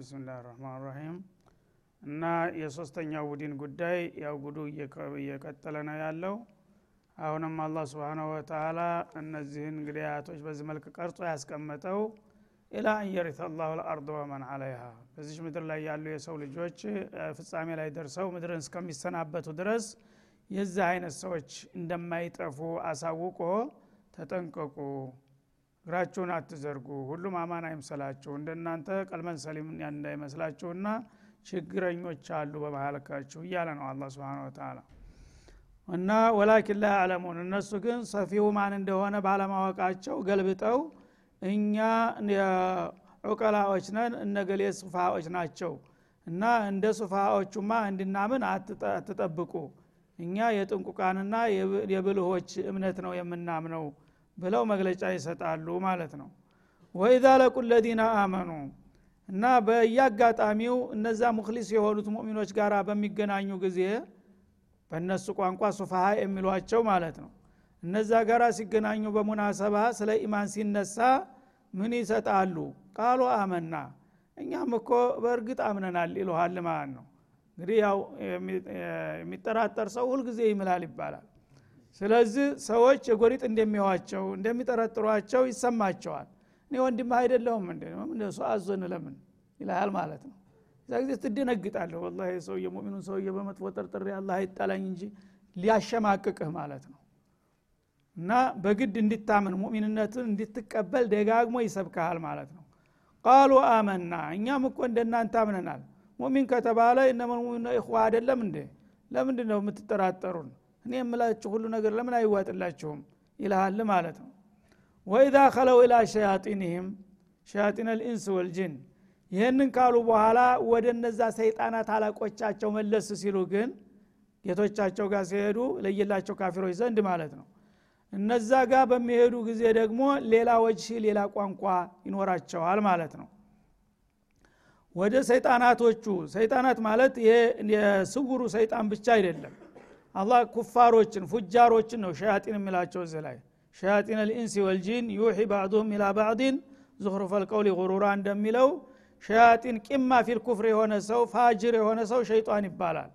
ብስምላህ ራህማን ራሂም። እና የሶስተኛው ቡድን ጉዳይ ያው ጉዱ እየቀጠለ ነው ያለው። አሁንም አላህ ስብሓናሁ ወተላ እነዚህን አያቶች በዚህ መልክ ቀርጾ ያስቀመጠው ኢላ አንየሪት አላሁ ልአርድ ወመን አለይሃ በዚች ምድር ላይ ያሉ የሰው ልጆች ፍጻሜ ላይ ደርሰው ምድርን እስከሚሰናበቱ ድረስ የዚህ አይነት ሰዎች እንደማይጠፉ አሳውቆ ተጠንቀቁ እግራችሁን አትዘርጉ። ሁሉም አማን አይምሰላችሁ። እንደናንተ ቀልመን ሰሊም እንዳይመስላችሁና ችግረኞች አሉ በመሀልካችሁ እያለ ነው አላ ስብን ወተላ እና ወላኪን ላ ያዕለሙን እነሱ ግን ሰፊው ማን እንደሆነ ባለማወቃቸው ገልብጠው እኛ ዑቀላዎች ነን እነገሌ ሱፋዎች ናቸው። እና እንደ ሱፋዎቹማ እንድናምን አትጠብቁ። እኛ የጥንቁቃንና የብልሆች እምነት ነው የምናምነው ብለው መግለጫ ይሰጣሉ ማለት ነው። ወኢዛ ለቁ ለዚነ አመኑ እና በየአጋጣሚው እነዛ ሙክሊስ የሆኑት ሙእሚኖች ጋር በሚገናኙ ጊዜ በእነሱ ቋንቋ ሱፋሃ የሚሏቸው ማለት ነው። እነዛ ጋር ሲገናኙ በሙናሰባ ስለ ኢማን ሲነሳ ምን ይሰጣሉ? ቃሉ አመና። እኛም እኮ በእርግጥ አምነናል ይልሃል ማለት ነው። እንግዲህ ያው የሚጠራጠር ሰው ሁልጊዜ ይምላል ይባላል ስለዚህ ሰዎች የጎሪጥ እንደሚዋቸው እንደሚጠረጥሯቸው ይሰማቸዋል። እኔ ወንድም አይደለሁም እንደ ሰው አዞን ለምን ይልሃል ማለት ነው። እዛ ጊዜ ትደነግጣለሁ ወላ ሰውየ ሙሚኑን ሰውየ በመጥፎ ጠርጥሬ አላ አይጣላኝ እንጂ ሊያሸማቅቅህ ማለት ነው። እና በግድ እንድታምን ሙሚንነትን እንድትቀበል ደጋግሞ ይሰብካሃል ማለት ነው። ቃሉ አመና እኛም እኮ እንደናንተ አምነናል። ሙሚን ከተባለ እነመልሙሚኑ እኽዋ አይደለም እንዴ? ለምንድ ነው የምትጠራጠሩን እኔ የምላችሁ ሁሉ ነገር ለምን አይዋጥላችሁም? ይልሃል ማለት ነው። ወኢዛ ከለው ኢላ ሸያጢንህም ሸያጢን ልኢንስ ወልጅን። ይህንን ካሉ በኋላ ወደ እነዛ ሰይጣናት አለቆቻቸው መለስ ሲሉ ግን ጌቶቻቸው ጋር ሲሄዱ ለየላቸው ካፊሮች ዘንድ ማለት ነው። እነዛ ጋር በሚሄዱ ጊዜ ደግሞ ሌላ وجه ሌላ ቋንቋ ይኖራቸዋል ማለት ነው። ወደ ሰይጣናቶቹ ሰይጣናት ማለት የስውሩ ሰይጣን ብቻ አይደለም አላህ ኩፋሮችን ፉጃሮችን ነው شياطين የሚላቸው እዚህ ላይ። شياطين الإنس والجن يوحي بعضهم إلى بعض زخرف القول غرورا እንደሚለው ሸያጢን ቂማ ፊል ኩፍር የሆነ ሰው ፋጅር የሆነ ሰው ሸይጣን ይባላል።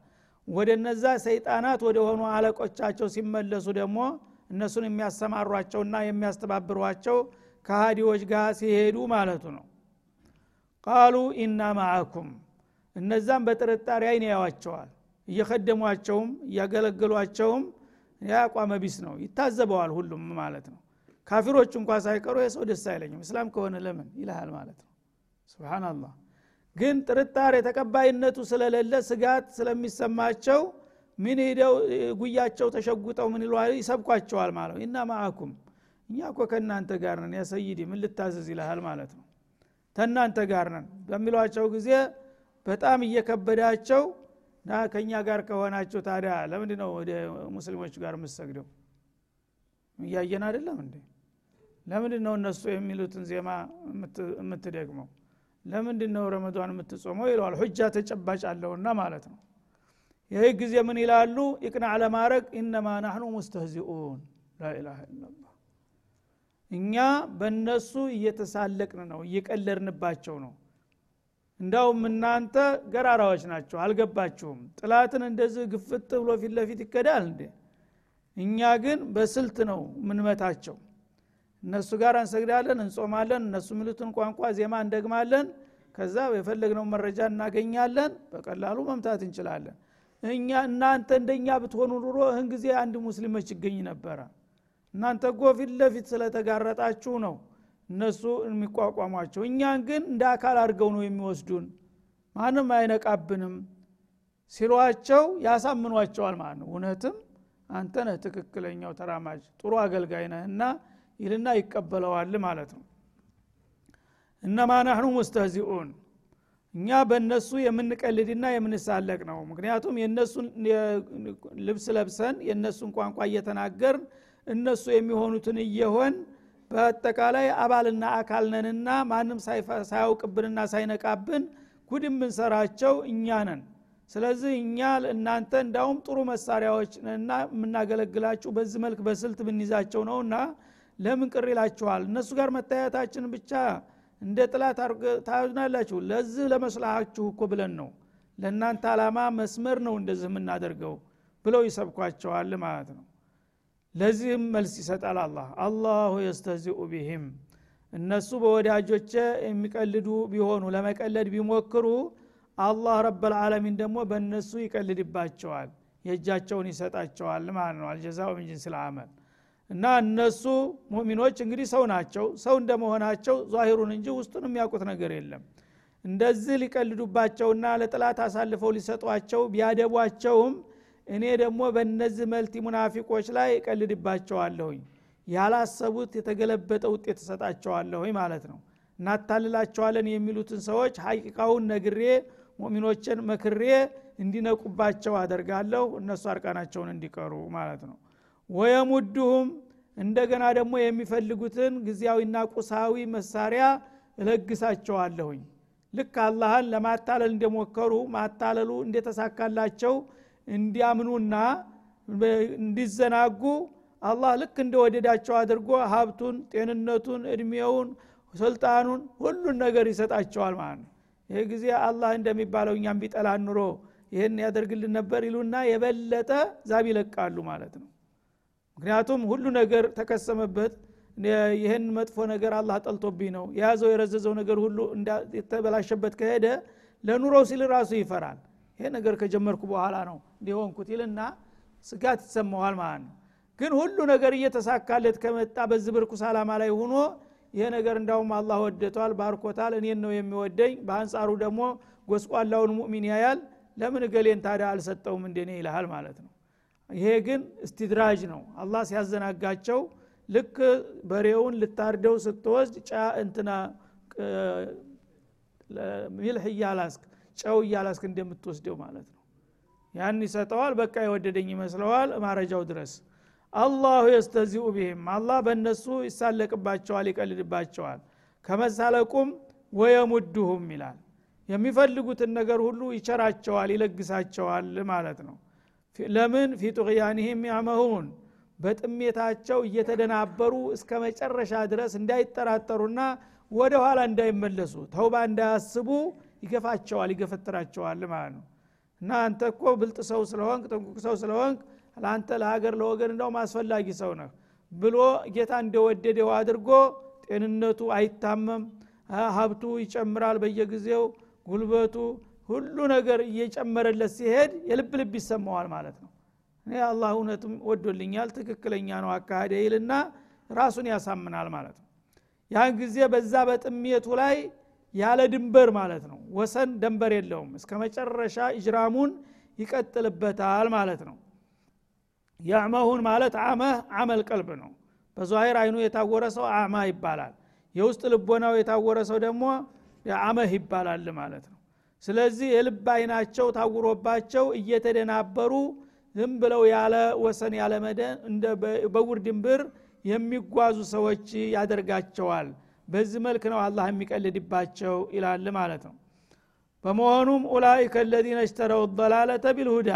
ወደ እነዛ ሰይጣናት ወደ ሆኑ አለቆቻቸው ሲመለሱ ደግሞ እነሱን የሚያሰማሯቸውና የሚያስተባብሯቸው ከሃዲዎች ጋር ሲሄዱ ማለቱ ነው። ቃሉ ኢና ማአኩም እነዛም በጥርጣሬ አይን ያዋቸዋል እየከደሟቸውም እያገለገሏቸውም የአቋመ ቢስ ነው። ይታዘበዋል ሁሉም ማለት ነው። ካፊሮች እንኳ ሳይቀሩ የሰው ደስ አይለኝም። እስላም ከሆነ ለምን ይልሃል ማለት ነው። ስብናላህ ግን ጥርጣሬ ተቀባይነቱ ስለሌለ ስጋት ስለሚሰማቸው ምን ሄደው ጉያቸው ተሸጉጠው ምን ይለዋል ይሰብኳቸዋል ማለት ኢና ማአኩም እኛ እኮ ከእናንተ ጋር ነን። ያሰይዲ ምን ልታዘዝ ይልሃል ማለት ነው። ተናንተ ጋር ነን በሚሏቸው ጊዜ በጣም እየከበዳቸው ና ከእኛ ጋር ከሆናችሁ ታዲያ ለምንድ ነው ወደ ሙስሊሞች ጋር የምሰግደው እያየን አይደለም እንዴ? ለምንድ ነው እነሱ የሚሉትን ዜማ የምትደግመው? ለምንድ ነው ረመዷን የምትጾመው? ይለዋል። ሁጃ ተጨባጭ አለውና ማለት ነው። ይህ ጊዜ ምን ይላሉ? ኢቅናዕ ለማድረግ ኢነማ ናህኑ ሙስተህዚኡን ላኢላሃ ኢላላህ እኛ በእነሱ እየተሳለቅን ነው እየቀለድንባቸው ነው እንዳውም እናንተ ገራራዎች ናቸው አልገባችሁም። ጥላትን እንደዚህ ግፍት ብሎ ፊት ለፊት ይከዳል እንዴ? እኛ ግን በስልት ነው ምንመታቸው እነሱ ጋር እንሰግዳለን እንጾማለን እነሱ የሚሉትን ቋንቋ ዜማ እንደግማለን። ከዛ የፈለግነው መረጃ እናገኛለን በቀላሉ መምታት እንችላለን። እኛ እናንተ እንደኛ ብትሆኑ ኑሮ እህን ጊዜ አንድ ሙስሊሞች ይገኝ ነበረ? እናንተ ጎ ፊት ለፊት ስለተጋረጣችሁ ነው እነሱ የሚቋቋሟቸው። እኛን ግን እንደ አካል አድርገው ነው የሚወስዱን። ማንም አይነቃብንም ሲሏቸው ያሳምኗቸዋል ማለት ነው። እውነትም አንተ ነህ ትክክለኛው ተራማጅ ጥሩ አገልጋይ ነህና ይልና ይቀበለዋል ማለት ነው። እነማ ናህኑ ሙስተህዚኡን? እኛ በእነሱ የምንቀልድና የምንሳለቅ ነው። ምክንያቱም የእነሱን ልብስ ለብሰን የእነሱን ቋንቋ እየተናገር እነሱ የሚሆኑትን እየሆን በአጠቃላይ አባልና አካል ነንና ማንም ሳያውቅብንና ሳይነቃብን ጉድ የምንሰራቸው እኛ ነን። ስለዚህ እኛ እናንተ እንዳውም ጥሩ መሳሪያዎች እና የምናገለግላችሁ በዚህ መልክ በስልት ብንይዛቸው ነውና ለምን ቅር ይላችኋል? እነሱ ጋር መታየታችን ብቻ እንደ ጥላት ታዩናላችሁ። ለዚህ ለመስላሃችሁ እኮ ብለን ነው። ለእናንተ አላማ መስመር ነው እንደዚህ የምናደርገው ብለው ይሰብኳቸዋል ማለት ነው ለዚህም መልስ ይሰጣል አላህ። አላሁ የስተዚኡ ቢህም። እነሱ በወዳጆች የሚቀልዱ ቢሆኑ ለመቀለድ ቢሞክሩ አላህ ረበልዓለሚን ደግሞ በእነሱ ይቀልድባቸዋል የእጃቸውን ይሰጣቸዋል ማለት ነው። አልጀዛኡ ምን ጅንስ እና እነሱ ሙሚኖች እንግዲህ ሰው ናቸው። ሰው እንደመሆናቸው ዛሂሩን እንጂ ውስጡን የሚያውቁት ነገር የለም። እንደዚህ ሊቀልዱባቸውና ለጥላት አሳልፈው ሊሰጧቸው ቢያደቧቸውም እኔ ደግሞ በእነዚህ መልቲ ሙናፊቆች ላይ እቀልድባቸዋለሁኝ። ያላሰቡት የተገለበጠ ውጤት እሰጣቸዋለሁኝ ማለት ነው። እናታልላቸዋለን የሚሉትን ሰዎች ሀቂቃውን ነግሬ ሙሚኖችን መክሬ እንዲነቁባቸው አደርጋለሁ። እነሱ አርቃናቸውን እንዲቀሩ ማለት ነው። ወየሙድሁም እንደገና ደግሞ የሚፈልጉትን ጊዜያዊና ቁሳዊ መሳሪያ እለግሳቸዋለሁኝ። ልክ አላህን ለማታለል እንደሞከሩ ማታለሉ እንደተሳካላቸው እንዲያምኑና እንዲዘናጉ አላህ ልክ እንደወደዳቸው አድርጎ ሀብቱን ጤንነቱን እድሜውን ስልጣኑን ሁሉን ነገር ይሰጣቸዋል ማለት ነው። ይህ ጊዜ አላህ እንደሚባለው እኛም ቢጠላን ኑሮ ይህን ያደርግልን ነበር ይሉና የበለጠ ዛብ ይለቃሉ ማለት ነው። ምክንያቱም ሁሉ ነገር ተቀሰመበት ይህን መጥፎ ነገር አላህ ጠልቶብኝ ነው። የያዘው የረዘዘው ነገር ሁሉ የተበላሸበት ከሄደ ለኑሮው ሲል ራሱ ይፈራል። ይሄ ነገር ከጀመርኩ በኋላ ነው እንዲሆንኩት ይልና ስጋት ይሰማዋል ማለት ነው። ግን ሁሉ ነገር እየተሳካለት ከመጣ በዚህ ብርኩስ አላማ ላይ ሆኖ ይሄ ነገር እንዳውም አላህ ወደቷል ባርኮታል እኔን ነው የሚወደኝ። በአንጻሩ ደግሞ ጎስቋላውን ሙእሚን ያያል። ለምን እገሌን ታዲያ አልሰጠውም እንደኔ ይልሃል ማለት ነው። ይሄ ግን እስትድራጅ ነው። አላህ ሲያዘናጋቸው ልክ በሬውን ልታርደው ስትወስድ ጫ እንትና ሚልህ እያላስክ ጨው እያላስክ እንደምትወስደው ማለት ነው ያን ይሰጠዋል በቃ የወደደኝ ይመስለዋል ማረጃው ድረስ። አላሁ የስተዚኡ ቢህም አላህ በእነሱ ይሳለቅባቸዋል ይቀልድባቸዋል። ከመሳለቁም ወየሙድሁም ይላል። የሚፈልጉትን ነገር ሁሉ ይቸራቸዋል ይለግሳቸዋል ማለት ነው። ለምን? ፊ ጡቅያኒህም ያመሁን በጥሜታቸው እየተደናበሩ እስከ መጨረሻ ድረስ እንዳይጠራጠሩና ወደ ኋላ እንዳይመለሱ ተውባ እንዳያስቡ ይገፋቸዋል ይገፈትራቸዋል ማለት ነው እና አንተ እኮ ብልጥ ሰው ስለሆንክ ጥንቁቅ ሰው ስለሆንክ ለአንተ ለሀገር ለወገን እንደውም አስፈላጊ ሰው ነህ ብሎ ጌታ እንደወደደው አድርጎ ጤንነቱ አይታመም ሀብቱ ይጨምራል በየጊዜው ጉልበቱ ሁሉ ነገር እየጨመረለት ሲሄድ የልብ ልብ ይሰማዋል ማለት ነው። እኔ አላህ እውነትም ወዶልኛል ትክክለኛ ነው አካሄደ ይልና ራሱን ያሳምናል ማለት ነው። ያን ጊዜ በዛ በጥሜቱ ላይ ያለ ድንበር ማለት ነው። ወሰን ደንበር የለውም። እስከ መጨረሻ እጅራሙን ይቀጥልበታል ማለት ነው። ያዕመሁን ማለት አመህ አመል ቀልብ ነው። በዛሂር አይኑ የታወረ ሰው አማ ይባላል። የውስጥ ልቦናው የታወረ ሰው ደግሞ አመህ ይባላል ማለት ነው። ስለዚህ የልብ አይናቸው ታውሮባቸው እየተደናበሩ ዝም ብለው ያለ ወሰን ያለ መደን እንደ በውር ድንብር የሚጓዙ ሰዎች ያደርጋቸዋል በዚህ መልክ ነው አላህ የሚቀልድባቸው ይላል ማለት ነው። በመሆኑም ኡላይከ ለዚነ እሽተረው ደላለተ ቢልሁዳ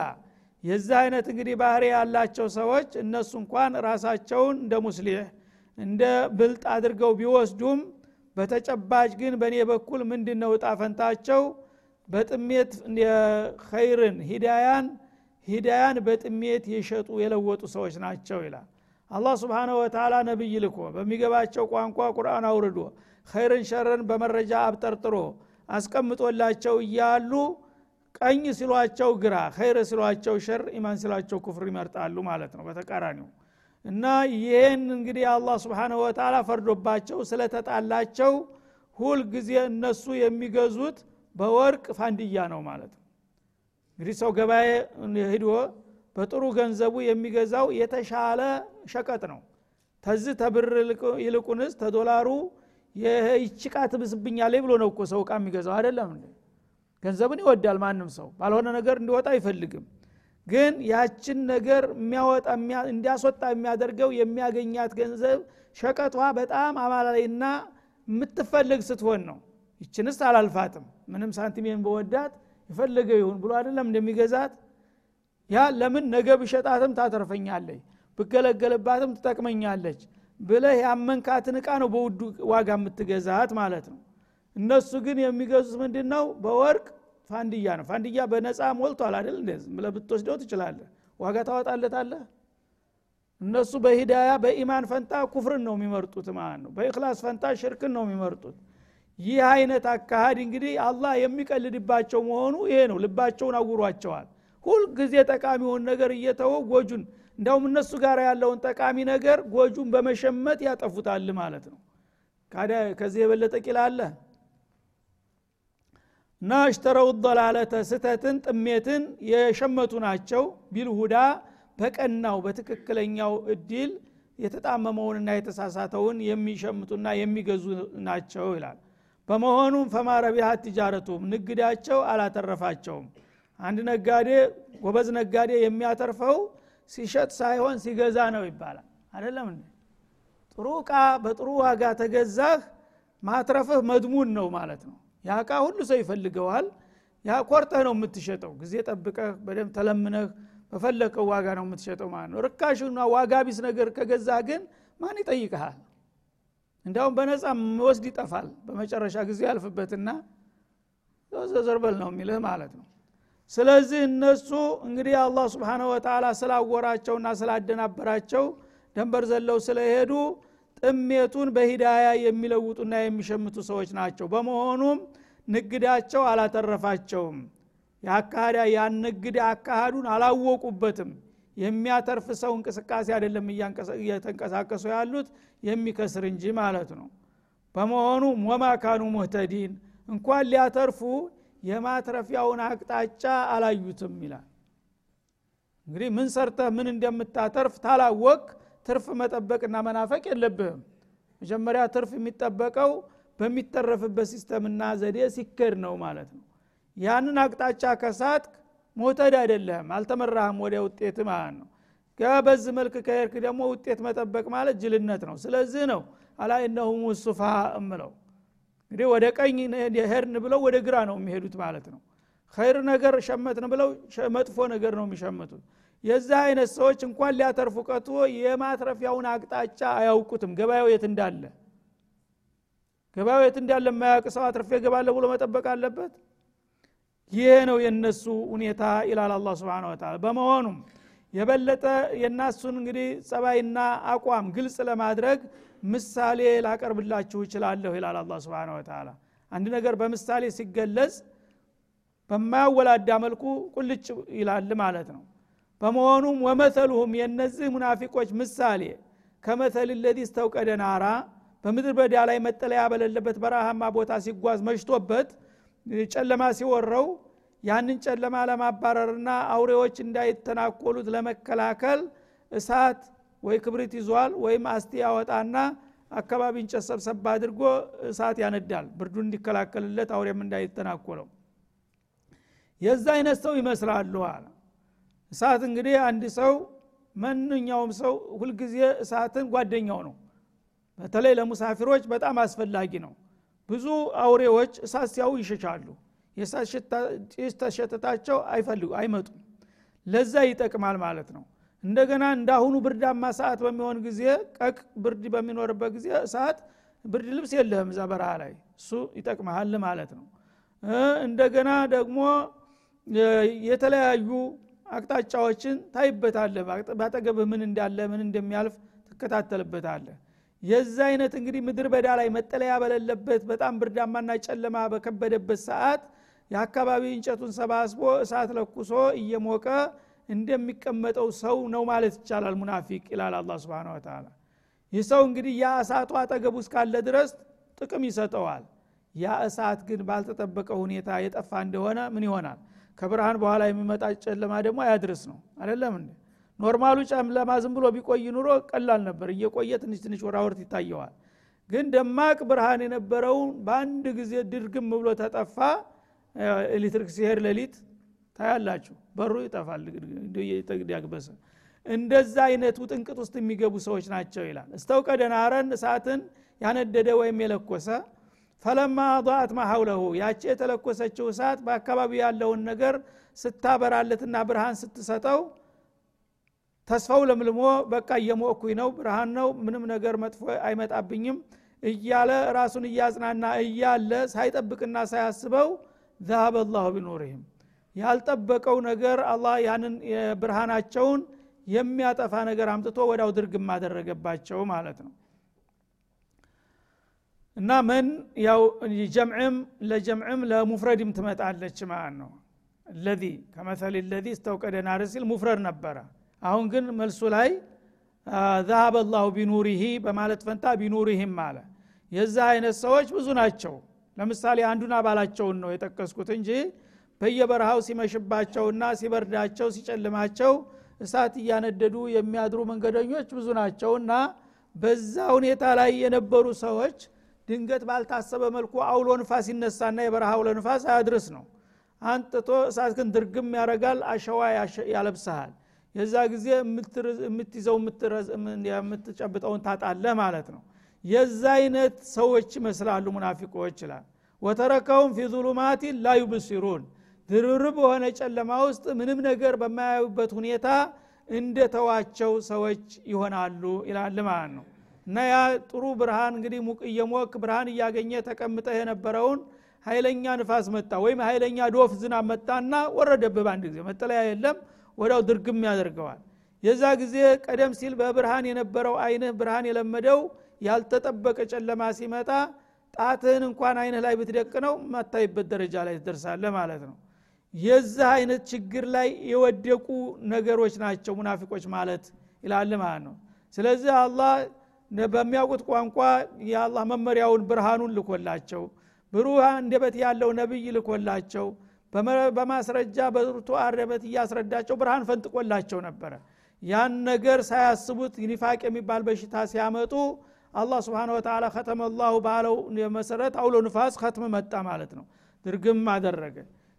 የዚህ አይነት እንግዲህ ባህሪ ያላቸው ሰዎች እነሱ እንኳን ራሳቸውን እንደ ሙስሊሕ እንደ ብልጥ አድርገው ቢወስዱም በተጨባጭ ግን በእኔ በኩል ምንድን ነው እጣ በጥሜት ኸይርን ሂዳያን ሂዳያን በጥሜት የሸጡ የለወጡ ሰዎች ናቸው ይላል አላህ سبحانه وتعالى ነቢይ ልኮ በሚገባቸው ቋንቋ ቁርአን አውርዶ ኸይርን ሸርን በመረጃ አብጠርጥሮ አስቀምጦላቸው እያሉ ቀኝ ሲሏቸው ግራ ኸይር ሲሏቸው ሸር ኢማን ሲሏቸው ኩፍር ይመርጣሉ ማለት ነው በተቃራኒው። እና ይህን እንግዲህ አላህ سبحانه وتعالى ፈርዶባቸው ስለተጣላቸው ሁል ጊዜ እነሱ የሚገዙት በወርቅ ፋንድያ ነው ማለት ነው። እንግዲህ ሰው ገበያ ሂዶ በጥሩ ገንዘቡ የሚገዛው የተሻለ ሸቀጥ ነው። ተዚህ ተብር ይልቁንስ ተዶላሩ ይችቃ ትብስብኛለች ብሎ ነው እኮ ሰው እቃ የሚገዛው አይደለም እንዴ? ገንዘብን ይወዳል ማንም ሰው። ባልሆነ ነገር እንዲወጣ አይፈልግም። ግን ያችን ነገር የሚያወጣ እንዲያስወጣ የሚያደርገው የሚያገኛት ገንዘብ ሸቀጧ በጣም አማላይና የምትፈልግ ስትሆን ነው። ይችንስ አላልፋትም። ምንም ሳንቲሜን በወዳት የፈለገው ይሁን ብሎ አይደለም እንደሚገዛት ያ ለምን ነገ ብሸጣትም ታተርፈኛለች ብገለገልባትም ትጠቅመኛለች ብለህ ያመንካትን እቃ ነው በውዱ ዋጋ የምትገዛት ማለት ነው። እነሱ ግን የሚገዙት ምንድን ነው በወርቅ ፋንድያ ነው። ፋንድያ በነፃ ሞልቷል አይደል እንደ ብለህ ብትወስደው ትችላለህ። ዋጋ ታወጣለታለህ? እነሱ በሂዳያ በኢማን ፈንታ ኩፍርን ነው የሚመርጡት ማለት ነው። በኢክላስ ፈንታ ሽርክን ነው የሚመርጡት። ይህ አይነት አካሃድ እንግዲህ አላህ የሚቀልድባቸው መሆኑ ይሄ ነው። ልባቸውን አውሯቸዋል ሁልጊዜ ጠቃሚውን ነገር እየተወው ጎጁን። እንዲያውም እነሱ ጋር ያለውን ጠቃሚ ነገር ጎጁን በመሸመት ያጠፉታል ማለት ነው። ከዚህ የበለጠ ቂል አለ? እና እሽተረው ضላለተ ስተትን ጥሜትን የሸመቱ ናቸው ቢልሁዳ በቀናው በትክክለኛው እድል የተጣመመውንና የተሳሳተውን የሚሸምቱና የሚገዙ ናቸው ይላል። በመሆኑም ፈማረቢሃት ትጃረቱም ንግዳቸው አላተረፋቸውም አንድ ነጋዴ ጎበዝ ነጋዴ የሚያተርፈው ሲሸጥ ሳይሆን ሲገዛ ነው ይባላል። እንዴ? ጥሩ እቃ በጥሩ ዋጋ ተገዛህ ማትረፍህ መድሙን ነው ማለት ነው። ያ እቃ ሁሉ ሰው ይፈልገዋል። ያ ኮርተህ ነው የምትሸጠው። ጊዜ ጠብቀህ በደንብ ተለምነህ በፈለቀው ዋጋ ነው የምትሸጠው ማለት ነው። ርካሽና ዋጋ ቢስ ነገር ከገዛህ ግን ማን ይጠይቀሃል እንዲያውም በነፃ ወስድ ይጠፋል። በመጨረሻ ጊዜ ያልፍበትና ዘርበል ነው የሚልህ ማለት ነው ስለዚህ እነሱ እንግዲህ አላህ ስብሓነ ወተላ ስላወራቸውና ስላደናበራቸው ደንበር ዘለው ስለሄዱ ጥሜቱን በሂዳያ የሚለውጡና የሚሸምቱ ሰዎች ናቸው። በመሆኑም ንግዳቸው አላተረፋቸውም። የአካሃዳ ያን ንግድ አካሃዱን አላወቁበትም። የሚያተርፍ ሰው እንቅስቃሴ አይደለም እየተንቀሳቀሱ ያሉት የሚከስር እንጂ ማለት ነው። በመሆኑ ወማ ካኑ ሙህተዲን እንኳን ሊያተርፉ የማትረፊያውን አቅጣጫ አላዩትም ይላል። እንግዲህ ምን ሰርተህ ምን እንደምታተርፍ ታላወቅ ትርፍ መጠበቅና መናፈቅ የለብህም። መጀመሪያ ትርፍ የሚጠበቀው በሚተረፍበት ሲስተምና ዘዴ ሲከድ ነው ማለት ነው። ያንን አቅጣጫ ከሳት ሞተድ አይደለህም አልተመራህም ወደ ውጤት ማለት ነው። በዝ መልክ ከሄድክ ደግሞ ውጤት መጠበቅ ማለት ጅልነት ነው። ስለዚህ ነው አላ ሱፋ እምለው እንግዲህ ወደ ቀኝ ሄድን ብለው ወደ ግራ ነው የሚሄዱት ማለት ነው። ኸይር ነገር ሸመትን ብለው መጥፎ ነገር ነው የሚሸምቱት። የዚህ አይነት ሰዎች እንኳን ሊያተርፉ ቀጥቶ የማትረፊያውን አቅጣጫ አያውቁትም። ገበያው የት እንዳለ? ገበያው የት እንዳለ የማያውቅ ሰው አትርፌ ገባለሁ ብሎ መጠበቅ አለበት? ይሄ ነው የነሱ ሁኔታ ይላል አላ ስብን ወተላ በመሆኑም የበለጠ የናሱን እንግዲህ ጸባይና አቋም ግልጽ ለማድረግ ምሳሌ ላቀርብላችሁ ይችላለሁ ይላል አላ ስብን ወተላ አንድ ነገር በምሳሌ ሲገለጽ በማያወላዳ መልኩ ቁልጭ ይላል ማለት ነው። በመሆኑም ወመተሉሁም የነዚህ ሙናፊቆች ምሳሌ ከመተል ለዚ ስተውቀደ ናራ በምድር በዳ ላይ መጠለያ በሌለበት በረሃማ ቦታ ሲጓዝ መሽቶበት ጨለማ ሲወረው ያንን ጨለማ ለማባረርና አውሬዎች እንዳይተናኮሉት ለመከላከል እሳት ወይ ክብሪት ይዟል ወይም አስቲ ያወጣና አካባቢ እንጨት ሰብሰብ አድርጎ እሳት ያነዳል። ብርዱን እንዲከላከልለት አውሬም እንዳይተናኮለው። የዛ አይነት ሰው ይመስላሉ እሳት እንግዲህ አንድ ሰው ማንኛውም ሰው ሁልጊዜ እሳትን ጓደኛው ነው። በተለይ ለሙሳፊሮች በጣም አስፈላጊ ነው። ብዙ አውሬዎች እሳት ሲያው ይሸሻሉ ጭስ ተሸተታቸው አይፈልጉ አይመጡም። ለዛ ይጠቅማል ማለት ነው። እንደገና እንዳሁኑ ብርዳማ ሰዓት በሚሆን ጊዜ ቀቅ ብርድ በሚኖርበት ጊዜ እሳት ብርድ ልብስ የለህም እዛ በረሃ ላይ። እሱ ይጠቅመሃል ማለት ነው። እንደገና ደግሞ የተለያዩ አቅጣጫዎችን ታይበታለህ። ባጠገብህ ምን እንዳለ ምን እንደሚያልፍ ትከታተልበታለህ። የዛ አይነት እንግዲህ ምድር በዳ ላይ መጠለያ በሌለበት በጣም ብርዳማና ጨለማ በከበደበት ሰዓት የአካባቢ እንጨቱን ሰባስቦ እሳት ለኩሶ እየሞቀ እንደሚቀመጠው ሰው ነው ማለት ይቻላል ሙናፊቅ ይላል አላ ስብን ወተላ ይህ ሰው እንግዲህ ያ እሳቱ አጠገቡ እስካለ ድረስ ጥቅም ይሰጠዋል። ያ እሳት ግን ባልተጠበቀ ሁኔታ የጠፋ እንደሆነ ምን ይሆናል? ከብርሃን በኋላ የሚመጣ ጨለማ ደግሞ አያድርስ ነው። አይደለም እንዴ? ኖርማሉ ጨለማ ዝም ብሎ ቢቆይ ኑሮ ቀላል ነበር። እየቆየ ትንሽ ትንሽ ወራወርት ይታየዋል። ግን ደማቅ ብርሃን የነበረውን በአንድ ጊዜ ድርግም ብሎ ተጠፋ ኤሌክትሪክ ሲሄድ ሌሊት ታያላችሁ በሩ ይጠፋል ያግበሰ እንደዛ አይነት ውጥንቅጥ ውስጥ የሚገቡ ሰዎች ናቸው ይላል። እስተው ቀደናረን እሳትን ያነደደ ወይም የለኮሰ ፈለማ አضአት ማሐውለሁ ያቺ የተለኮሰችው እሳት በአካባቢ ያለውን ነገር ስታበራለትና ብርሃን ስትሰጠው ተስፋው ለምልሞ በቃ እየሞኩኝ ነው ብርሃን ነው ምንም ነገር መጥፎ አይመጣብኝም እያለ ራሱን እያጽናና እያለ ሳይጠብቅና ሳያስበው ዛሀበ ላሁ ያልጠበቀው ነገር አላህ ያንን ብርሃናቸውን የሚያጠፋ ነገር አምጥቶ ወዳው ድርግም አደረገባቸው ማለት ነው። እና መን ያው ጀምዕም ለጀምዕም ለሙፍረድም ትመጣለች ማለት ነው። ለዚ ከመሰል ለዚ እስተውቀደ ናር ሲል ሙፍረድ ነበረ። አሁን ግን መልሱ ላይ ዛሀበ ላሁ ቢኑሪሂ በማለት ፈንታ ቢኑሪህም አለ። የዛ አይነት ሰዎች ብዙ ናቸው ለምሳሌ አንዱን አባላቸውን ነው የጠቀስኩት እንጂ በየበረሃው ሲመሽባቸውና ሲበርዳቸው ሲጨልማቸው እሳት እያነደዱ የሚያድሩ መንገደኞች ብዙ ናቸውና በዛ ሁኔታ ላይ የነበሩ ሰዎች ድንገት ባልታሰበ መልኩ አውሎ ንፋስ ይነሳና የበረሃ አውሎ ንፋስ አያድርስ ነው። አንጥቶ እሳት ግን ድርግም ያረጋል አሸዋ ያለብሰሃል የዛ ጊዜ የምትይዘው የምትጨብጠውን ታጣለህ ማለት ነው የዛ አይነት ሰዎች ይመስላሉ ሙናፊቆች ይላል። ወተረከውም ፊ ዙሉማት ላ ዩብሲሩን። ድርርብ በሆነ ጨለማ ውስጥ ምንም ነገር በማያዩበት ሁኔታ እንደተዋቸው ሰዎች ይሆናሉ ይላል ማለት ነው። እና ያ ጥሩ ብርሃን እንግዲህ ሙቅ እየሞክ ብርሃን እያገኘ ተቀምጠህ የነበረውን ኃይለኛ ንፋስ መጣ ወይም ኃይለኛ ዶፍ ዝናብ መጣና ወረደብህ በአንድ ጊዜ። መጠለያ የለም ወዳው ድርግም ያደርገዋል። የዛ ጊዜ ቀደም ሲል በብርሃን የነበረው አይንህ ብርሃን የለመደው ያልተጠበቀ ጨለማ ሲመጣ ጣትህን እንኳን አይንህ ላይ ብትደቅነው ማታይበት ደረጃ ላይ ትደርሳለ ማለት ነው። የዚህ አይነት ችግር ላይ የወደቁ ነገሮች ናቸው ሙናፊቆች ማለት ይላል ማለት ነው። ስለዚህ አላህ በሚያውቁት ቋንቋ የአላህ መመሪያውን ብርሃኑን ልኮላቸው ብሩህ አንደበት ያለው ነቢይ ልኮላቸው በማስረጃ በርቱ አረበት እያስረዳቸው ብርሃን ፈንጥቆላቸው ነበረ። ያን ነገር ሳያስቡት ኒፋቅ የሚባል በሽታ ሲያመጡ አላህ ስብን ወተላ ከተመ ላሁ ባለው መሰረት አውሎ ንፋስ ከትም መጣ ማለት ነው። ድርግም አደረገ።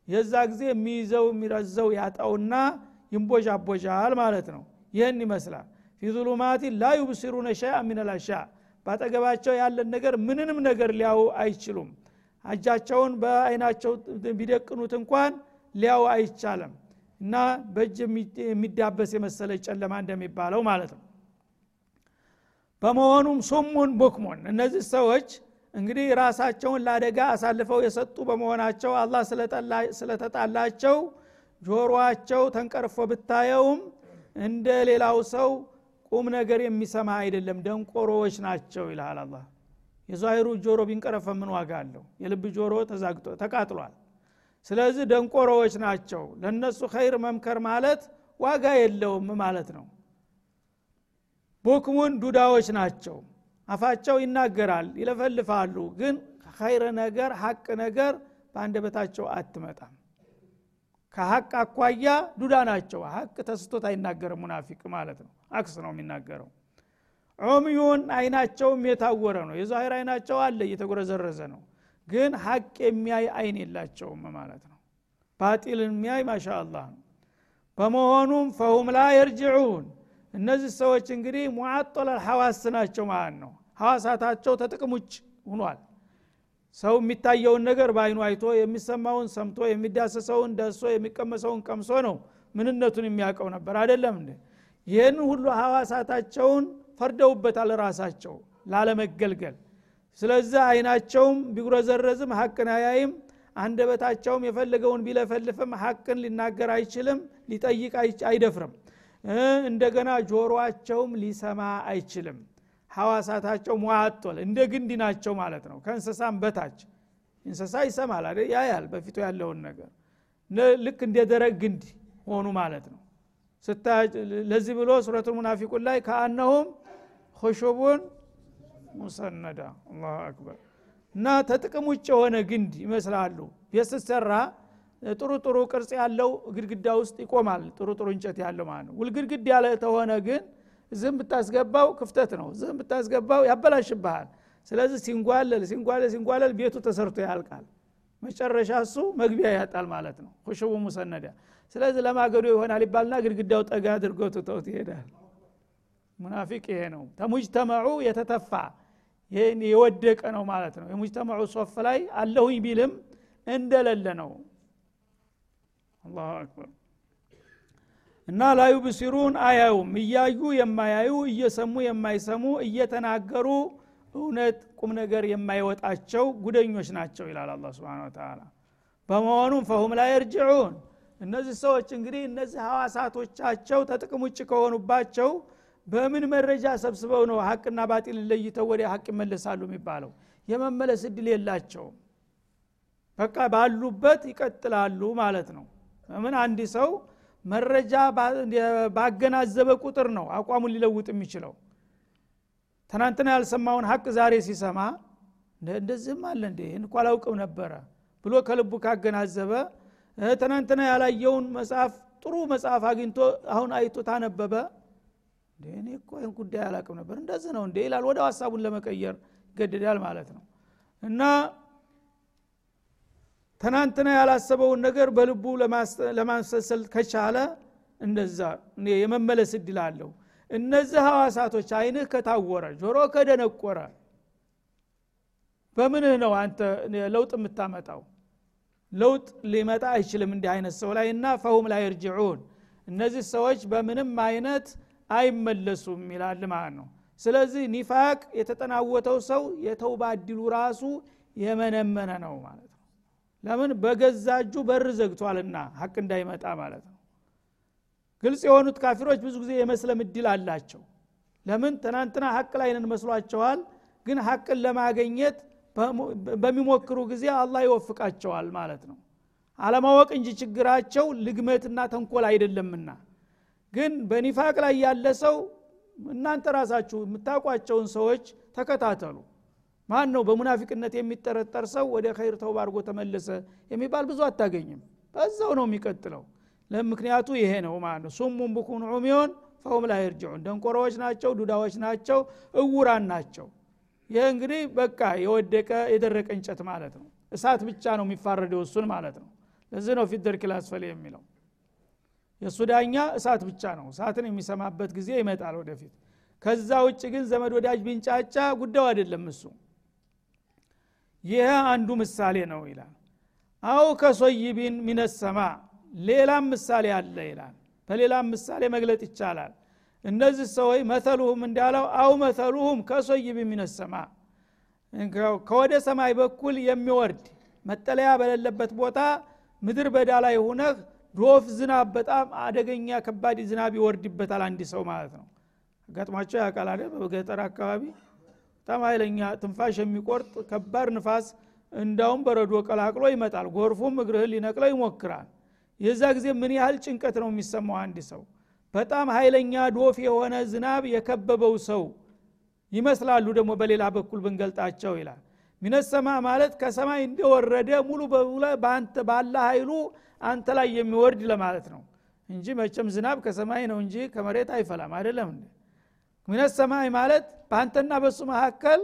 የዛ ጊዜ የሚይዘው የሚረዘው ያጣውና ይንቦዣቦዣል ማለት ነው። ይህን ይመስላል። ፊ ዙሉማት ላ ዩብሲሩነ ሸይአ ምን ልአሻ ባጠገባቸው ያለን ነገር ምንንም ነገር ሊያው አይችሉም። እጃቸውን በአይናቸው ቢደቅኑት እንኳን ሊያው አይቻለም እና በእጅ የሚዳበስ የመሰለ ጨለማ እንደሚባለው ማለት ነው በመሆኑም ሱሙን ቡክሙን እነዚህ ሰዎች እንግዲህ ራሳቸውን ለአደጋ አሳልፈው የሰጡ በመሆናቸው አላህ ስለተጣላቸው ጆሮአቸው ተንቀርፎ ብታየውም እንደ ሌላው ሰው ቁም ነገር የሚሰማ አይደለም። ደንቆሮዎች ናቸው ይልሃል አላ የዛሂሩ ጆሮ ቢንቀረፈ ምን ዋጋ አለው? የልብ ጆሮ ተዛግቶ ተቃጥሏል። ስለዚህ ደንቆሮዎች ናቸው። ለነሱ ኸይር መምከር ማለት ዋጋ የለውም ማለት ነው ቡክሙን ዱዳዎች ናቸው። አፋቸው ይናገራል ይለፈልፋሉ። ግን ኸይር ነገር ሀቅ ነገር በአንደበታቸው አትመጣም። ከሀቅ አኳያ ዱዳ ናቸው። ሀቅ ተስቶት አይናገርም ሙናፊቅ ማለት ነው። አክስ ነው የሚናገረው። ዑምዩን አይናቸውም የታወረ ነው። የዛሂር አይናቸው አለ እየተጎረዘረዘ ነው። ግን ሀቅ የሚያይ አይን የላቸውም ማለት ነው። ባጢልን የሚያይ ማሻ አላህ ነው። በመሆኑም ፈሁም ላ የርጅዑን እነዚህ ሰዎች እንግዲህ ሙዓጠለል ሐዋስ ናቸው ማለት ነው። ሐዋሳታቸው ተጥቅም ውጭ ሁኗል ሰው የሚታየውን ነገር በአይኑ አይቶ የሚሰማውን ሰምቶ የሚዳሰሰውን ደሶ የሚቀመሰውን ቀምሶ ነው ምንነቱን የሚያውቀው ነበር። አይደለም እንደ ይህን ሁሉ ሐዋሳታቸውን ፈርደውበታል ራሳቸው ላለመገልገል። ስለዚህ አይናቸውም ቢጉረዘረዝም ሀቅን አያይም። አንደበታቸውም የፈለገውን ቢለፈልፍም ሀቅን ሊናገር አይችልም ሊጠይቅ አይደፍርም እንደገና ጆሮአቸውም ሊሰማ አይችልም። ሐዋሳታቸው ሙአጦል እንደ ግንድ ናቸው ማለት ነው። ከእንስሳም በታች እንስሳ ይሰማል ያያል በፊቱ ያለውን ነገር። ልክ እንደ ደረቅ ግንድ ሆኑ ማለት ነው። ለዚህ ብሎ ሱረቱል ሙናፊቁን ላይ ከአነሁም ሁሹቡን ሙሰነዳ። አላሁ አክበር። እና ተጥቅም ውጭ የሆነ ግንድ ይመስላሉ። ቤት ስትሰራ ጥሩ ጥሩ ቅርጽ ያለው ግድግዳ ውስጥ ይቆማል። ጥሩ ጥሩ እንጨት ያለው ማለት ነው። ውልግድግድ ያለ ተሆነ ግን ዝም ብታስገባው ክፍተት ነው። ዝም ብታስገባው ያበላሽብሃል። ስለዚህ ሲንጓለል ሲንጓለል ሲንጓለል ቤቱ ተሰርቶ ያልቃል። መጨረሻ እሱ መግቢያ ያጣል ማለት ነው። ሁሽቡ ሙሰነዳ። ስለዚህ ለማገዶ ይሆናል ይባልና ግድግዳው ጠጋ አድርጎ ትተውት ይሄዳል። ሙናፊቅ ይሄ ነው። ተሙጅተመዑ የተተፋ። የወደቀ ነው ማለት ነው። የሙጅተመዑ ሶፍ ላይ አለሁኝ ቢልም እንደለለ ነው አላሁ አክበር። እና ላዩ ብሲሩን አያዩም። እያዩ የማያዩ እየሰሙ የማይሰሙ እየተናገሩ እውነት ቁም ነገር የማይወጣቸው ጉደኞች ናቸው ይላል አላ ስብን ተላ በመሆኑም ፈሁም ላይ እርጅዑን እነዚህ ሰዎች እንግዲህ እነዚህ ሐዋሳቶቻቸው ተጥቅም ውጭ ከሆኑባቸው በምን መረጃ ሰብስበው ነው ሀቅና ባጢል ለይተው ወደ ሀቅ ይመለሳሉ የሚባለው? የመመለስ እድል የላቸውም። በቃ ባሉበት ይቀጥላሉ ማለት ነው ምን አንድ ሰው መረጃ ባገናዘበ ቁጥር ነው አቋሙን ሊለውጥ የሚችለው። ትናንትና ያልሰማውን ሀቅ ዛሬ ሲሰማ እንደዚህም አለ እንዴ? ይህን እኳ አላውቅም ነበረ ብሎ ከልቡ ካገናዘበ ትናንትና ያላየውን መጽሐፍ ጥሩ መጽሐፍ አግኝቶ አሁን አይቶ ታነበበ። እኔ እኮ ይህን ጉዳይ አላቅም ነበር። እንደዚህ ነው እንዴ ይላል። ወደ ሀሳቡን ለመቀየር ይገደዳል ማለት ነው። እና ትናንትና ያላሰበውን ነገር በልቡ ለማሰሰል ከቻለ እንደዛ የመመለስ እድል አለው። እነዚህ ሐዋሳቶች አይንህ ከታወረ ጆሮ ከደነቆረ በምንህ ነው አንተ ለውጥ የምታመጣው? ለውጥ ሊመጣ አይችልም እንዲህ አይነት ሰው ላይ እና ፈሁም ላይ እርጅዑን እነዚህ ሰዎች በምንም አይነት አይመለሱም ይላል ማለት ነው። ስለዚህ ኒፋቅ የተጠናወተው ሰው የተውባ እድሉ ራሱ የመነመነ ነው ማለት ነው ለምን? በገዛ እጁ በር ዘግቷልና ሀቅ እንዳይመጣ ማለት ነው። ግልጽ የሆኑት ካፊሮች ብዙ ጊዜ የመስለም እድል አላቸው። ለምን? ትናንትና ሀቅ ላይ ነን መስሏቸዋል ግን ሀቅን ለማገኘት በሚሞክሩ ጊዜ አላህ ይወፍቃቸዋል ማለት ነው። አለማወቅ እንጂ ችግራቸው ልግመትና ተንኮል አይደለምና። ግን በኒፋቅ ላይ ያለ ሰው እናንተ ራሳችሁ የምታውቋቸውን ሰዎች ተከታተሉ ማን ነው በሙናፊቅነት የሚጠረጠር ሰው ወደ ኸይር ተውባ አድርጎ ተመለሰ የሚባል ብዙ አታገኝም? በዛው ነው የሚቀጥለው። ለምክንያቱ ይሄ ነው ማለት ነው። ሱሙን ቡኩን ዑሚዮን ፈሁም ላይ እርጅዑን ደንቆሮዎች ናቸው ዱዳዎች ናቸው እውራን ናቸው። ይህ እንግዲህ በቃ የወደቀ የደረቀ እንጨት ማለት ነው። እሳት ብቻ ነው የሚፋረደው እሱን ማለት ነው። ለዚህ ነው ፊት ደርኪል አስፈል የሚለው። የእሱ ዳኛ እሳት ብቻ ነው። እሳትን የሚሰማበት ጊዜ ይመጣል ወደፊት። ከዛ ውጭ ግን ዘመድ ወዳጅ ቢንጫጫ ጉዳዩ አይደለም እሱ ይህ አንዱ ምሳሌ ነው ይላል። አው ከሶይቢን ሚነሰማ ሌላም ምሳሌ አለ ይላል። በሌላም ምሳሌ መግለጥ ይቻላል። እነዚህ ሰዎች መተሉሁም እንዳለው አው መተሉሁም ከሶይብ ሚነሰማ ከወደ ሰማይ በኩል የሚወርድ መጠለያ በሌለበት ቦታ ምድር በዳ ላይ ሁነህ ዶፍ ዝናብ በጣም አደገኛ ከባድ ዝናብ ይወርድበታል አንድ ሰው ማለት ነው። አጋጥሟቸው ያውቃል አይደል? በገጠር አካባቢ በጣም ኃይለኛ ትንፋሽ የሚቆርጥ ከባድ ንፋስ እንዳውም በረዶ ቀላቅሎ ይመጣል። ጎርፉም እግርህን ሊነቅለው ይሞክራል። የዛ ጊዜ ምን ያህል ጭንቀት ነው የሚሰማው አንድ ሰው? በጣም ኃይለኛ ዶፍ የሆነ ዝናብ የከበበው ሰው ይመስላሉ ደግሞ በሌላ በኩል ብንገልጣቸው ይላል። ሚነሰማ ማለት ከሰማይ እንደወረደ ሙሉ በሙሉ በአንተ ባለ ኃይሉ አንተ ላይ የሚወርድ ለማለት ነው። እንጂ መቼም ዝናብ ከሰማይ ነው እንጂ ከመሬት አይፈላም። አይደለም ሚነት ሰማይ ማለት በአንተና በሱ መካከል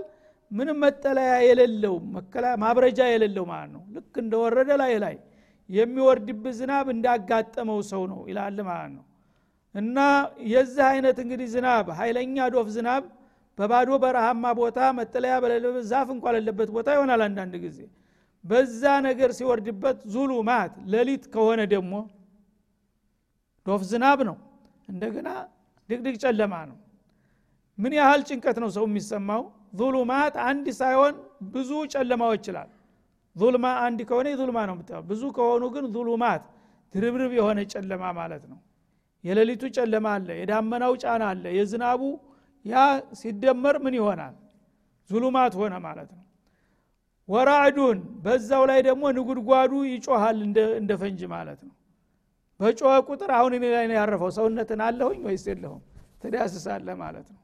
ምንም መጠለያ የሌለው ማብረጃ የሌለው ማለት ነው። ልክ እንደወረደ ላይ ላይ የሚወርድብ ዝናብ እንዳጋጠመው ሰው ነው ይላል ማለት ነው። እና የዚህ አይነት እንግዲህ ዝናብ ኃይለኛ ዶፍ ዝናብ በባዶ በረሃማ ቦታ መጠለያ በሌለበት ዛፍ እንኳ ለለበት ቦታ ይሆናል አንዳንድ ጊዜ። በዛ ነገር ሲወርድበት ዙሉማት ሌሊት ከሆነ ደግሞ ዶፍ ዝናብ ነው። እንደገና ድቅድቅ ጨለማ ነው ምን ያህል ጭንቀት ነው ሰው የሚሰማው? ዙሉማት አንድ ሳይሆን ብዙ ጨለማዎች ይችላል። ዙልማ አንድ ከሆነ ዙልማ ነው ምታ ብዙ ከሆኑ ግን ዙሉማት ድርብርብ የሆነ ጨለማ ማለት ነው። የሌሊቱ ጨለማ አለ የዳመናው ጫና አለ የዝናቡ ያ ሲደመር ምን ይሆናል? ዙሉማት ሆነ ማለት ነው። ወራዕዱን በዛው ላይ ደግሞ ንጉድጓዱ ይጮሃል እንደ ፈንጅ ማለት ነው። በጮኸ ቁጥር አሁን እኔ ላይ ያረፈው። ሰውነትን አለሁኝ ወይስ የለሁም? ትዳስሳለ ማለት ነው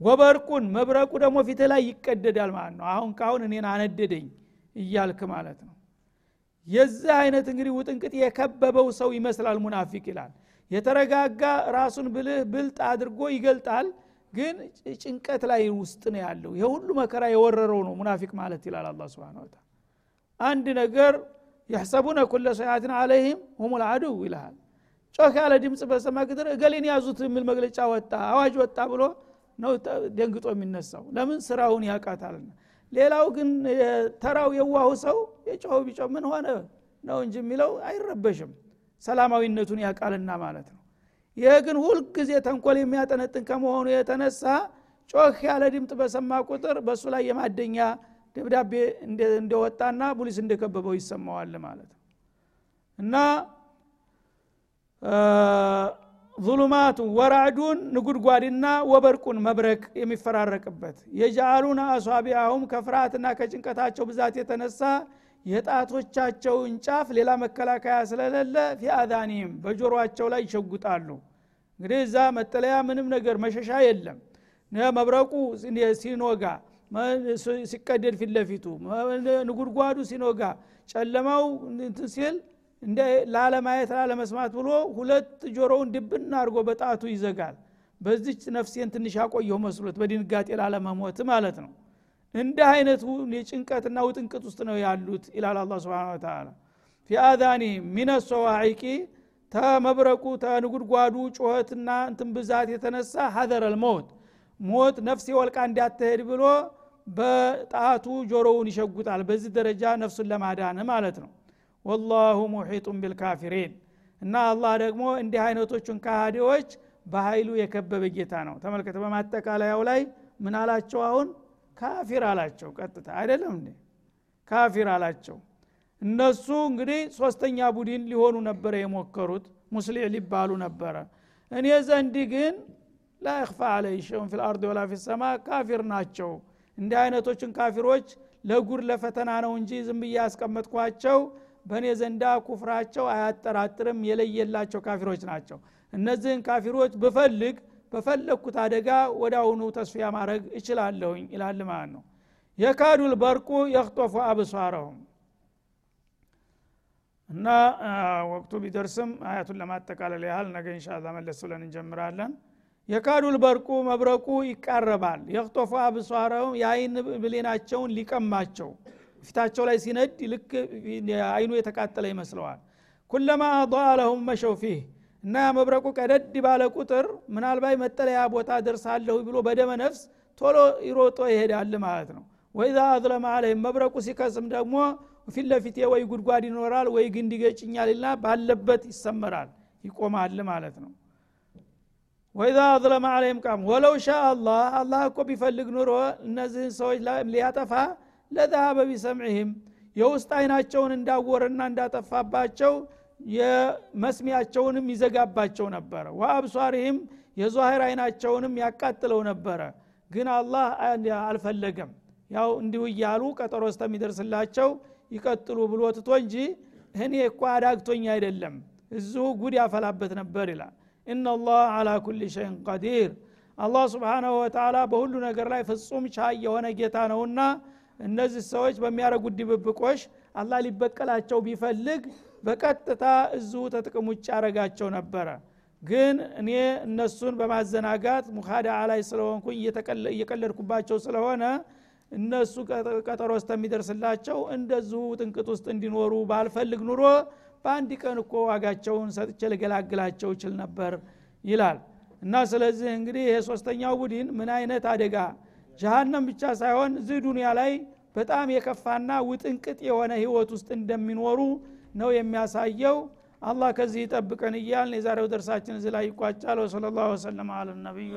ወበርቁን መብረቁ ደግሞ ፊት ላይ ይቀደዳል ማለት ነው። አሁን ካሁን እኔን አነደደኝ እያልክ ማለት ነው። የዚህ አይነት እንግዲህ ውጥንቅጥ የከበበው ሰው ይመስላል ሙናፊቅ ይላል። የተረጋጋ ራሱን ብልህ ብልጥ አድርጎ ይገልጣል ግን ጭንቀት ላይ ውስጥ ነው ያለው። የሁሉ መከራ የወረረው ነው ሙናፊቅ ማለት ይላል አላ ስብን አንድ ነገር የሕሰቡነ ኩለ ሰያትን አለይህም ሁም ልአዱው ይልሃል። ጮክ ያለ ድምፅ በሰማ ግትር እገሌን ያዙት የሚል መግለጫ ወጣ አዋጅ ወጣ ብሎ ነው ደንግጦ የሚነሳው። ለምን? ስራውን ያውቃታልና። ሌላው ግን ተራው የዋሁ ሰው የጮኸው ቢጮ ምን ሆነ ነው እንጂ የሚለው አይረበሽም። ሰላማዊነቱን ያውቃልና ማለት ነው። ይህ ግን ሁልጊዜ ተንኮል የሚያጠነጥን ከመሆኑ የተነሳ ጮህ ያለ ድምጥ በሰማ ቁጥር በእሱ ላይ የማደኛ ደብዳቤ እንደወጣና ፖሊስ እንደከበበው ይሰማዋል ማለት ነው። እና ظሉማቱ ወራዕዱን ንጉድጓድና ወበርቁን መብረቅ የሚፈራረቅበት የጃአሉን አሷቢያሁም ከፍርሃትና ከጭንቀታቸው ብዛት የተነሳ የጣቶቻቸውን ጫፍ ሌላ መከላከያ ስለሌለ ፊአዛኒም በጆሮአቸው ላይ ይሸጉጣሉ። እንግዲህ እዛ መጠለያ ምንም ነገር መሸሻ የለም። መብረቁ ሲኖጋ ሲቀደድ ፊት ለፊቱ ንጉድጓዱ ሲኖጋ ጨለማው ሲል እንደ ላለማየት ላለመስማት ብሎ ሁለት ጆሮውን ድብና አድርጎ በጣቱ ይዘጋል። በዚች ነፍሴን ትንሽ ያቆየው መስሎት በድንጋጤ ላለመሞት ማለት ነው። እንደ አይነት የጭንቀትና ውጥንቅጥ ውስጥ ነው ያሉት ይላል አላ ስብን ተላ ፊአዛኒ ሚነ ሰዋዒቂ ተመብረቁ ተንጉድጓዱ ጩኸትና እንትን ብዛት የተነሳ ሀዘረ ልሞት ሞት ነፍሴ ወልቃ እንዳትሄድ ብሎ በጣቱ ጆሮውን ይሸጉጣል። በዚህ ደረጃ ነፍሱን ለማዳን ማለት ነው ወላሁ ሙሒጡን ቢልካፊሪን። እና አላህ ደግሞ እንዲህ አይነቶቹን ካሃዲዎች በኃይሉ የከበበ ጌታ ነው። ተመልከተ በማጠቃለያው ላይ ምን አላቸው አሁን? ካፊር አላቸው ቀጥታ። አይደለም እንዴ? ካፊር አላቸው። እነሱ እንግዲህ ሶስተኛ ቡድን ሊሆኑ ነበረ የሞከሩት ሙስሊዕ ሊባሉ ነበረ። እኔ ዘንድ ግን ላ ይክፋ አለይ ሸውን ፊ ልአርድ ወላ ፊ ካፊር ናቸው። እንዲህ አይነቶችን ካፊሮች ለጉር ለፈተና ነው እንጂ ዝም ብዬ ያስቀመጥኳቸው በእኔ ዘንዳ ኩፍራቸው አያጠራጥርም የለየላቸው ካፊሮች ናቸው። እነዚህን ካፊሮች ብፈልግ በፈለግኩት አደጋ ወደ አሁኑ ተስፊያ ማድረግ እችላለሁኝ ይላል ማለት ነው። የካዱ ልበርቁ የክጦፉ አብሷረሁም እና ወቅቱ ቢደርስም አያቱን ለማጠቃለል ያህል ነገ እንሻላ መለስ ብለን እንጀምራለን። የካዱ ልበርቁ መብረቁ ይቃረባል። የክጦፉ አብሷረሁም የአይን ብሌናቸውን ሊቀማቸው ፊታቸው ላይ ሲነድ ልክ አይኑ የተቃጠለ ይመስለዋል። ኩለማ አض ለሁም መሸው ፊህ እና መብረቁ ቀደድ ባለ ቁጥር ምናልባት መጠለያ ቦታ ደርሳለሁ ብሎ በደመ ነፍስ ቶሎ ይሮጦ ይሄዳል ማለት ነው። ወይዛ አዝለማ አለህም መብረቁ ሲከስም ደግሞ ፊት ለፊቴ ወይ ጉድጓድ ይኖራል ወይ ግንድ ይገጭኛል ና ባለበት ይሰመራል ይቆማል ማለት ነው። ወይዛ አዝለማ አለህም ቃም ወለው ሻ አላህ አላህ እኮ ቢፈልግ ኑሮ እነዚህን ሰዎች ሊያጠፋ ለዛሀበ ቢሰምዕህም የውስጥ አይናቸውን እንዳወረና እንዳጠፋባቸው የመስሚያቸውንም ይዘጋባቸው ነበረ። ወአብሷሪህም የዛሂር አይናቸውንም ያቃጥለው ነበረ። ግን አላህ አልፈለገም። ያው እንዲሁ እያሉ ቀጠሮ እስከሚደርስላቸው ይቀጥሉ ብሎ ትቶ እንጂ እኔ እኮ አዳግቶኝ አይደለም እዚሁ ጉድ ያፈላበት ነበር ይላል። እናላህ አላ ኩል ሸይን ቀዲር አላህ ስብሓናሁ ወተላ በሁሉ ነገር ላይ ፍጹም ቻይ የሆነ ጌታ ነውና እነዚህ ሰዎች በሚያደረጉት ድብብቆሽ አላህ ሊበቀላቸው ቢፈልግ በቀጥታ እዚሁ ተጥቅም ውጭ ያረጋቸው ነበረ። ግን እኔ እነሱን በማዘናጋት ሙካዳ ላይ ስለሆንኩኝ እየቀለድኩባቸው ስለሆነ እነሱ ቀጠሮ እስከሚደርስላቸው እንደዚሁ ጥንቅጥ ውስጥ እንዲኖሩ ባልፈልግ ኑሮ በአንድ ቀን እኮ ዋጋቸውን ሰጥቼ ልገላግላቸው ይችል ነበር ይላል። እና ስለዚህ እንግዲህ ይሄ ሶስተኛው ቡድን ምን አይነት አደጋ ጀሃነም ብቻ ሳይሆን እዚህ ዱኒያ ላይ በጣም የከፋና ውጥንቅጥ የሆነ ህይወት ውስጥ እንደሚኖሩ ነው የሚያሳየው። አላህ ከዚህ ይጠብቀን እያልን የዛሬው ደርሳችን እዚህ ላይ ይቋጫል። ወሰለ ላሁ ወሰለም አለ ነቢዩ